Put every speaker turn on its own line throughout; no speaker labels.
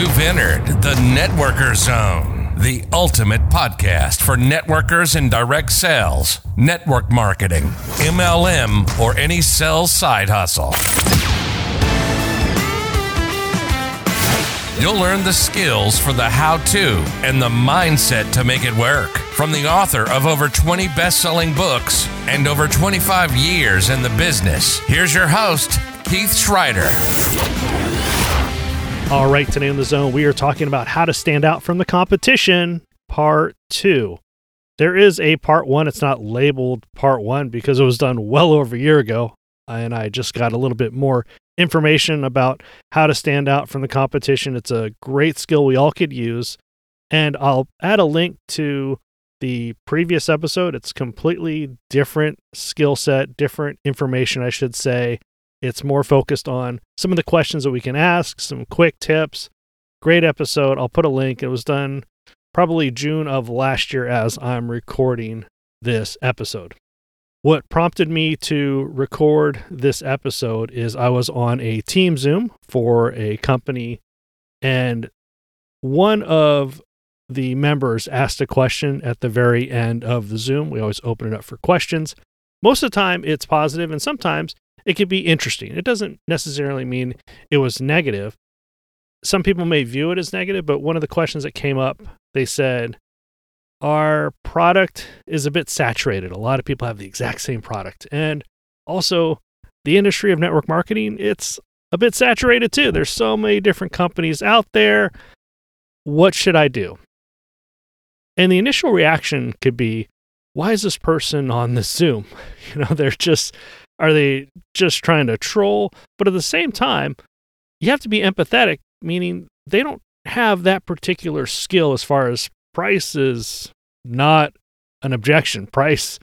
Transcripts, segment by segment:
You've entered the Networker Zone, the ultimate podcast for networkers in direct sales, network marketing, MLM, or any sales side hustle. You'll learn the skills for the how to and the mindset to make it work from the author of over 20 best selling books and over 25 years in the business. Here's your host, Keith Schreiter.
All right, today in the zone, we are talking about how to stand out from the competition, part two. There is a part one. It's not labeled part one because it was done well over a year ago. And I just got a little bit more information about how to stand out from the competition. It's a great skill we all could use. And I'll add a link to the previous episode. It's completely different skill set, different information, I should say. It's more focused on some of the questions that we can ask, some quick tips. Great episode. I'll put a link. It was done probably June of last year as I'm recording this episode. What prompted me to record this episode is I was on a team Zoom for a company, and one of the members asked a question at the very end of the Zoom. We always open it up for questions. Most of the time, it's positive, and sometimes it could be interesting. It doesn't necessarily mean it was negative. Some people may view it as negative, but one of the questions that came up, they said, Our product is a bit saturated. A lot of people have the exact same product. And also, the industry of network marketing, it's a bit saturated too. There's so many different companies out there. What should I do? And the initial reaction could be, why is this person on the Zoom? You know, they're just, are they just trying to troll? But at the same time, you have to be empathetic, meaning they don't have that particular skill as far as price is not an objection. Price,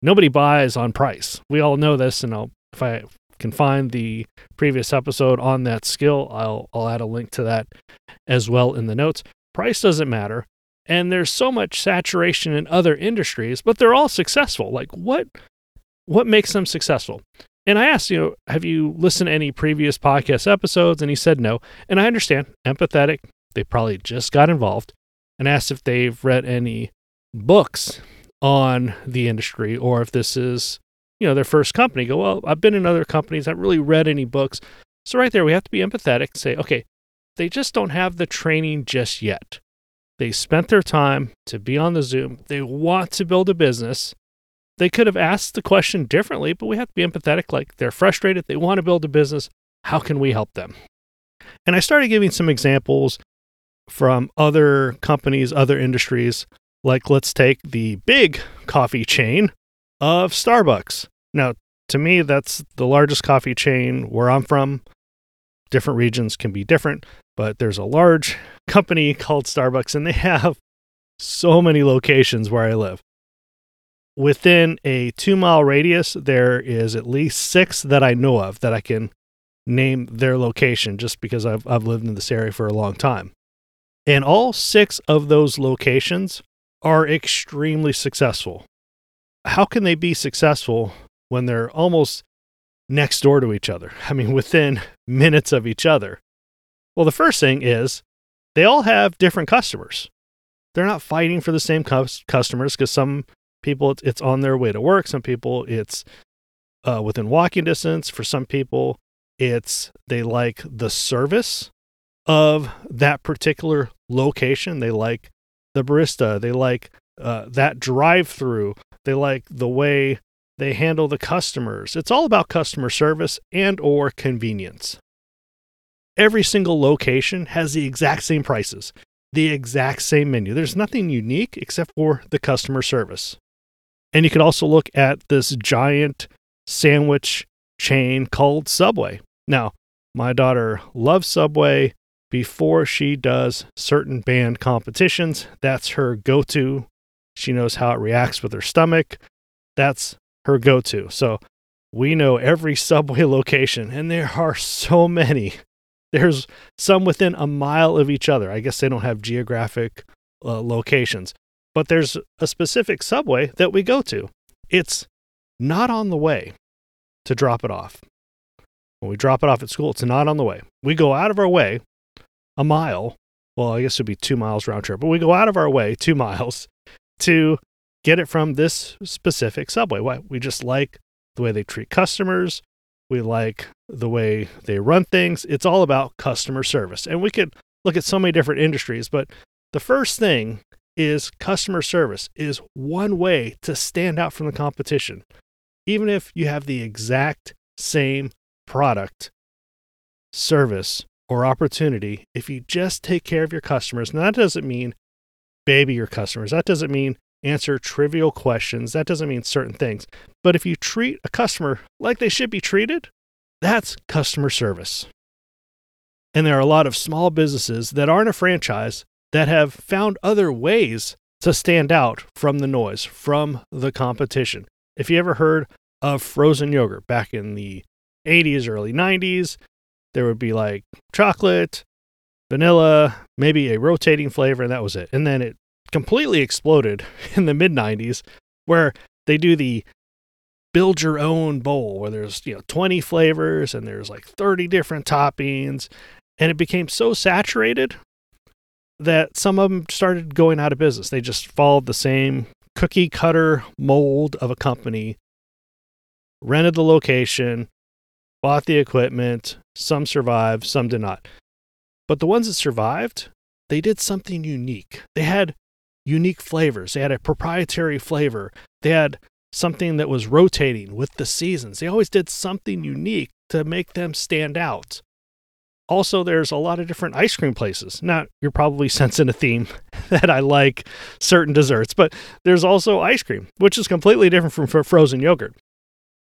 nobody buys on price. We all know this, and I'll, if I can find the previous episode on that skill, I'll, I'll add a link to that as well in the notes. Price doesn't matter. And there's so much saturation in other industries, but they're all successful. Like what what makes them successful? And I asked, you know, have you listened to any previous podcast episodes? And he said no. And I understand, empathetic. They probably just got involved and asked if they've read any books on the industry or if this is, you know, their first company. Go, well, I've been in other companies, I haven't really read any books. So right there, we have to be empathetic, and say, okay, they just don't have the training just yet. They spent their time to be on the Zoom. They want to build a business. They could have asked the question differently, but we have to be empathetic. Like they're frustrated. They want to build a business. How can we help them? And I started giving some examples from other companies, other industries. Like let's take the big coffee chain of Starbucks. Now, to me, that's the largest coffee chain where I'm from. Different regions can be different, but there's a large company called Starbucks and they have so many locations where I live. Within a two mile radius, there is at least six that I know of that I can name their location just because I've, I've lived in this area for a long time. And all six of those locations are extremely successful. How can they be successful when they're almost next door to each other? I mean, within minutes of each other. Well, the first thing is they all have different customers. They're not fighting for the same customers because some people it's on their way to work. Some people it's uh, within walking distance. For some people, it's they like the service of that particular location. They like the barista. They like uh, that drive through. They like the way they handle the customers. It's all about customer service and or convenience every single location has the exact same prices, the exact same menu. There's nothing unique except for the customer service. And you could also look at this giant sandwich chain called Subway. Now, my daughter loves Subway before she does certain band competitions. That's her go to. She knows how it reacts with her stomach. That's her go to. So we know every Subway location, and there are so many there's some within a mile of each other. I guess they don't have geographic uh, locations, but there's a specific subway that we go to. It's not on the way to drop it off. When we drop it off at school, it's not on the way. We go out of our way a mile. Well, I guess it'd be two miles round trip, but we go out of our way two miles to get it from this specific subway. Why? We just like the way they treat customers. We like the way they run things. It's all about customer service. And we could look at so many different industries, but the first thing is customer service is one way to stand out from the competition. Even if you have the exact same product, service, or opportunity, if you just take care of your customers, now that doesn't mean baby your customers. That doesn't mean answer trivial questions. That doesn't mean certain things. But if you treat a customer like they should be treated, that's customer service. And there are a lot of small businesses that aren't a franchise that have found other ways to stand out from the noise, from the competition. If you ever heard of frozen yogurt back in the 80s, early 90s, there would be like chocolate, vanilla, maybe a rotating flavor, and that was it. And then it completely exploded in the mid 90s where they do the build your own bowl where there's you know 20 flavors and there's like 30 different toppings and it became so saturated that some of them started going out of business they just followed the same cookie cutter mold of a company rented the location bought the equipment some survived some did not but the ones that survived they did something unique they had unique flavors. They had a proprietary flavor. They had something that was rotating with the seasons. They always did something unique to make them stand out. Also, there's a lot of different ice cream places. Now, you're probably sensing a theme that I like certain desserts, but there's also ice cream, which is completely different from frozen yogurt.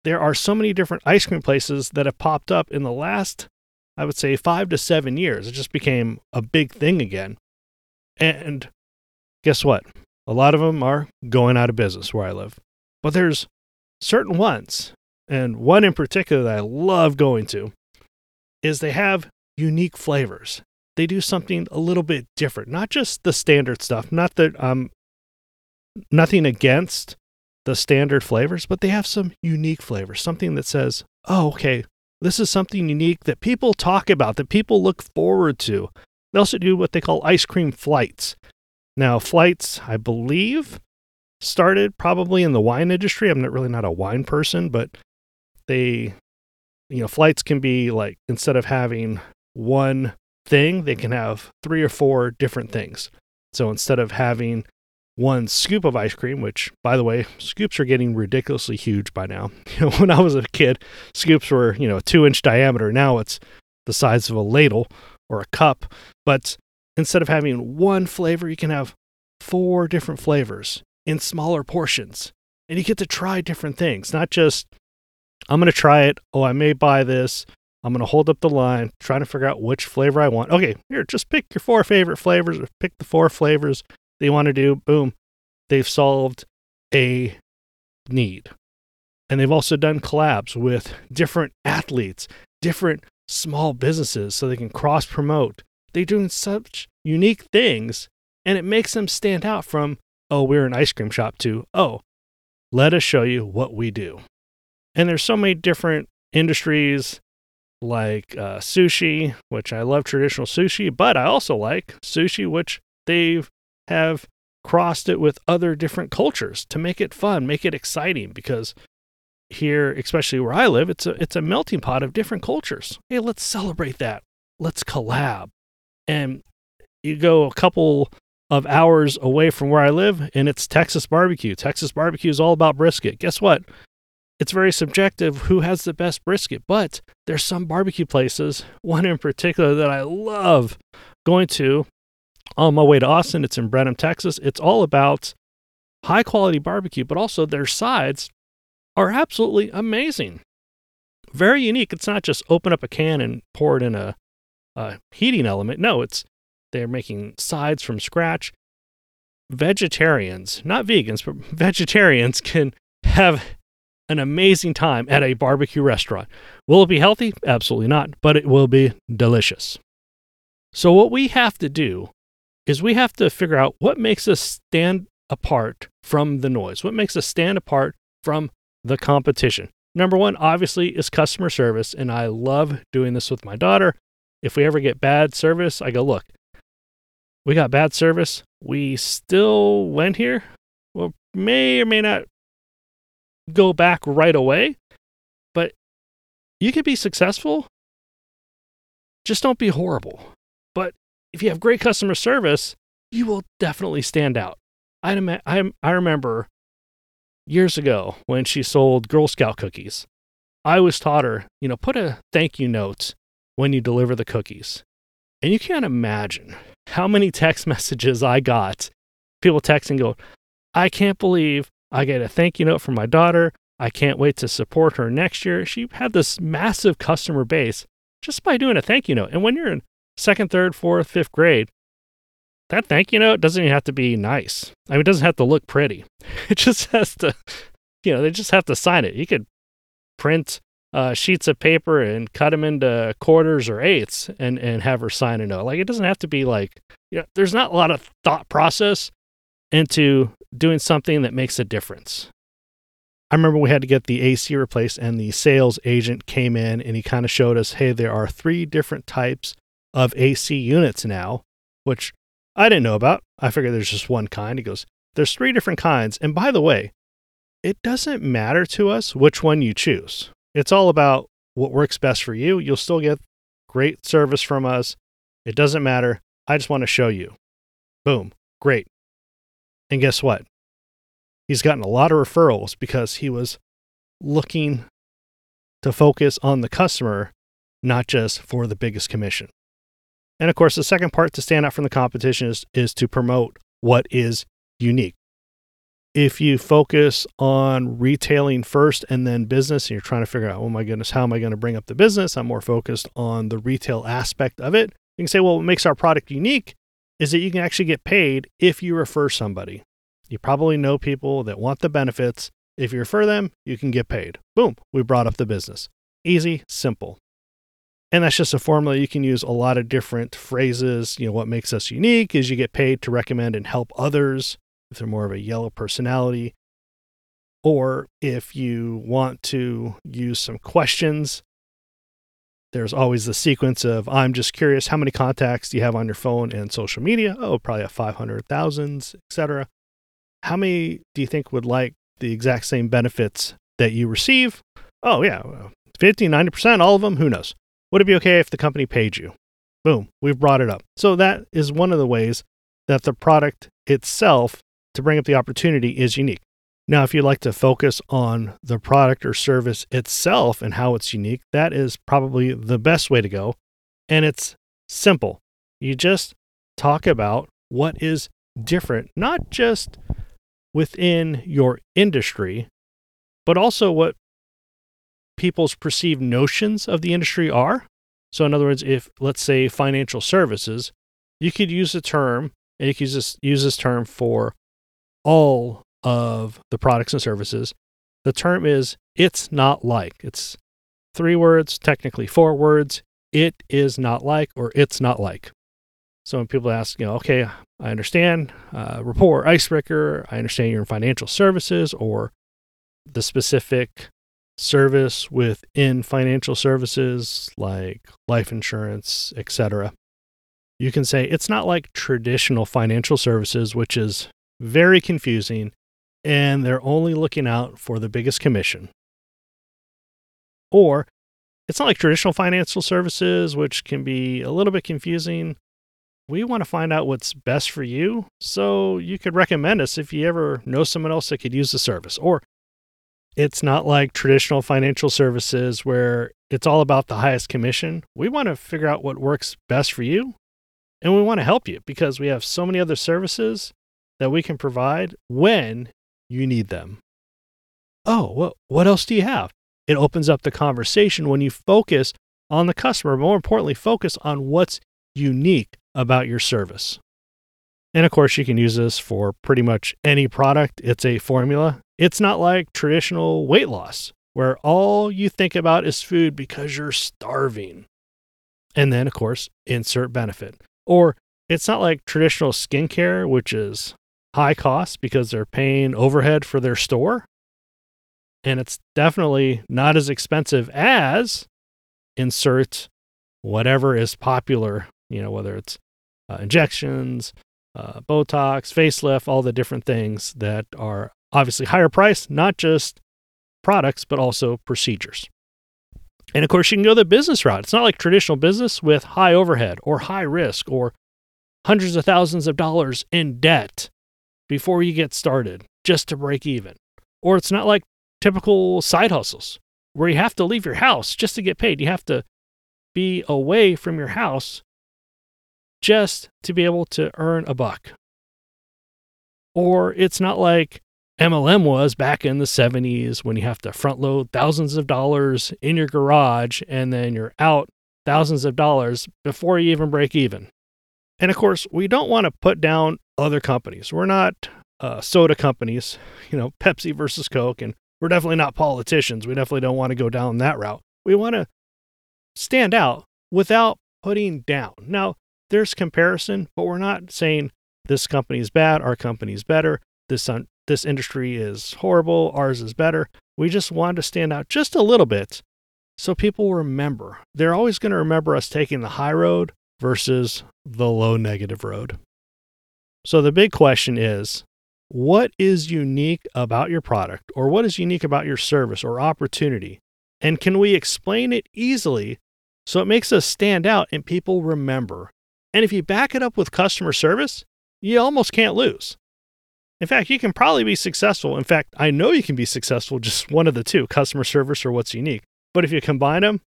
There are so many different ice cream places that have popped up in the last, I would say, five to seven years. It just became a big thing again. And guess what? A lot of them are going out of business where I live. But there's certain ones, and one in particular that I love going to, is they have unique flavors. They do something a little bit different, not just the standard stuff. Not that um, nothing against the standard flavors, but they have some unique flavors, something that says, oh, okay, this is something unique that people talk about, that people look forward to. They also do what they call ice cream flights. Now, flights, I believe, started probably in the wine industry. I'm not really not a wine person, but they, you know, flights can be like instead of having one thing, they can have three or four different things. So instead of having one scoop of ice cream, which, by the way, scoops are getting ridiculously huge by now. You know, when I was a kid, scoops were, you know, a two inch diameter. Now it's the size of a ladle or a cup. But instead of having one flavor, you can have four different flavors in smaller portions. And you get to try different things, not just, I'm going to try it. Oh, I may buy this. I'm going to hold up the line, trying to figure out which flavor I want. Okay, here, just pick your four favorite flavors or pick the four flavors that you want to do. Boom. They've solved a need. And they've also done collabs with different athletes, different small businesses so they can cross promote they're doing such unique things and it makes them stand out from, oh, we're an ice cream shop to, oh, let us show you what we do. And there's so many different industries like uh, sushi, which I love traditional sushi, but I also like sushi, which they have crossed it with other different cultures to make it fun, make it exciting because here, especially where I live, it's a it's a melting pot of different cultures. Hey, let's celebrate that. Let's collab and you go a couple of hours away from where I live, and it's Texas barbecue. Texas barbecue is all about brisket. Guess what? It's very subjective who has the best brisket, but there's some barbecue places, one in particular that I love going to on my way to Austin. It's in Brenham, Texas. It's all about high quality barbecue, but also their sides are absolutely amazing. Very unique. It's not just open up a can and pour it in a a heating element. No, it's they're making sides from scratch. Vegetarians, not vegans, but vegetarians can have an amazing time at a barbecue restaurant. Will it be healthy? Absolutely not, but it will be delicious. So, what we have to do is we have to figure out what makes us stand apart from the noise, what makes us stand apart from the competition. Number one, obviously, is customer service, and I love doing this with my daughter. if we ever get bad service, I go, look, we got bad service. We still went here. Well, may or may not go back right away, but you can be successful. Just don't be horrible. But if you have great customer service, you will definitely stand out. I, I, I remember years ago when she sold Girl Scout cookies. I was taught her, you know, put a thank you note when you deliver the cookies. And you can't imagine how many text messages I got. People texting go, I can't believe I get a thank you note from my daughter. I can't wait to support her next year. She had this massive customer base just by doing a thank you note. And when you're in second, third, fourth, fifth grade, that thank you note doesn't even have to be nice. I mean, it doesn't have to look pretty. It just has to, you know, they just have to sign it. You could print uh, sheets of paper and cut them into quarters or eighths and, and have her sign a note. Like, it doesn't have to be like, you know, there's not a lot of thought process into doing something that makes a difference. I remember we had to get the AC replaced, and the sales agent came in and he kind of showed us hey, there are three different types of AC units now, which I didn't know about. I figured there's just one kind. He goes, There's three different kinds. And by the way, it doesn't matter to us which one you choose. It's all about what works best for you. You'll still get great service from us. It doesn't matter. I just want to show you. Boom. Great. And guess what? He's gotten a lot of referrals because he was looking to focus on the customer, not just for the biggest commission. And of course, the second part to stand out from the competition is, is to promote what is unique. If you focus on retailing first and then business, and you're trying to figure out, oh my goodness, how am I going to bring up the business? I'm more focused on the retail aspect of it. You can say, well, what makes our product unique is that you can actually get paid if you refer somebody. You probably know people that want the benefits. If you refer them, you can get paid. Boom, we brought up the business. Easy, simple. And that's just a formula you can use a lot of different phrases. You know, what makes us unique is you get paid to recommend and help others if they're more of a yellow personality. Or if you want to use some questions, there's always the sequence of I'm just curious, how many contacts do you have on your phone and social media? Oh, probably have 500,000, etc. How many do you think would like the exact same benefits that you receive? Oh, yeah, 50, 90%, all of them, who knows? Would it be okay if the company paid you? Boom, we've brought it up. So that is one of the ways that the product itself to bring up the opportunity is unique. Now, if you'd like to focus on the product or service itself and how it's unique, that is probably the best way to go. And it's simple. You just talk about what is different, not just within your industry, but also what people's perceived notions of the industry are. So, in other words, if let's say financial services, you could use a term, and you could use this, use this term for all of the products and services. The term is it's not like. It's three words, technically four words. It is not like, or it's not like. So when people ask, you know, okay, I understand uh, rapport icebreaker, I understand you're in financial services or the specific service within financial services like life insurance, etc. You can say it's not like traditional financial services, which is very confusing, and they're only looking out for the biggest commission. Or it's not like traditional financial services, which can be a little bit confusing. We want to find out what's best for you, so you could recommend us if you ever know someone else that could use the service. Or it's not like traditional financial services where it's all about the highest commission. We want to figure out what works best for you and we want to help you because we have so many other services that we can provide when you need them. Oh, well, what else do you have? It opens up the conversation when you focus on the customer, more importantly, focus on what's unique about your service. And of course, you can use this for pretty much any product. It's a formula. It's not like traditional weight loss, where all you think about is food because you're starving. And then, of course, insert benefit. Or it's not like traditional skincare, which is high cost because they're paying overhead for their store. And it's definitely not as expensive as insert whatever is popular, you know, whether it's uh, injections, uh, Botox, facelift, all the different things that are obviously higher price, not just products, but also procedures. And of course, you can go the business route. It's not like traditional business with high overhead or high risk or hundreds of thousands of dollars in debt before you get started just to break even. Or it's not like typical side hustles where you have to leave your house just to get paid. You have to be away from your house just to be able to earn a buck. Or it's not like MLM was back in the 70s when you have to front load thousands of dollars in your garage and then you're out thousands of dollars before you even break even. And of course, we don't want to put down other companies. We're not uh, soda companies, you know, Pepsi versus Coke, and we're definitely not politicians. We definitely don't want to go down that route. We want to stand out without putting down. Now, there's comparison, but we're not saying this company is bad, our company is better, this un- this industry is horrible, ours is better. We just want to stand out just a little bit so people remember. They're always going to remember us taking the high road versus the low negative road. So the big question is what is unique about your product or what is unique about your service or opportunity? And can we explain it easily so it makes us stand out and people remember? And if you back it up with customer service, you almost can't lose. In fact, you can probably be successful. In fact, I know you can be successful just one of the two customer service or what's unique. But if you combine them,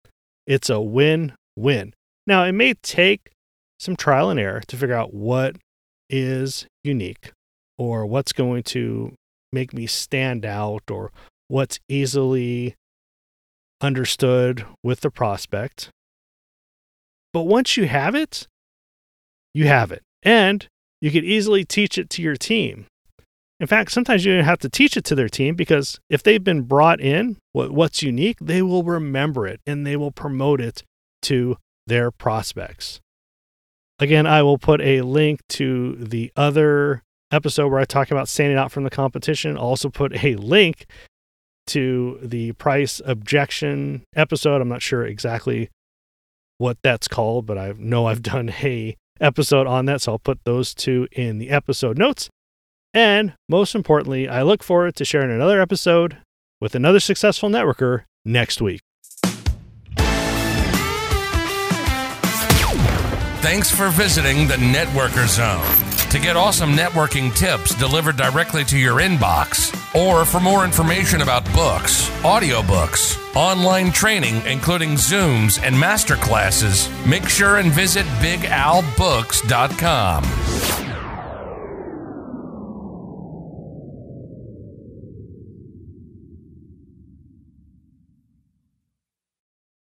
it's a win win. Now, it may take some trial and error to figure out what is unique or what's going to make me stand out or what's easily understood with the prospect. But once you have it, you have it. And you can easily teach it to your team. In fact, sometimes you don't have to teach it to their team because if they've been brought in, what's unique, they will remember it and they will promote it to their prospects. Again, I will put a link to the other episode where I talk about standing out from the competition. I'll also put a link to the price objection episode. I'm not sure exactly what that's called, but I know I've done a episode on that, so I'll put those two in the episode notes. And most importantly, I look forward to sharing another episode with another successful networker next week.
Thanks for visiting the Networker Zone. To get awesome networking tips delivered directly to your inbox, or for more information about books, audiobooks, online training, including Zooms and masterclasses, make sure and visit BigAlBooks.com.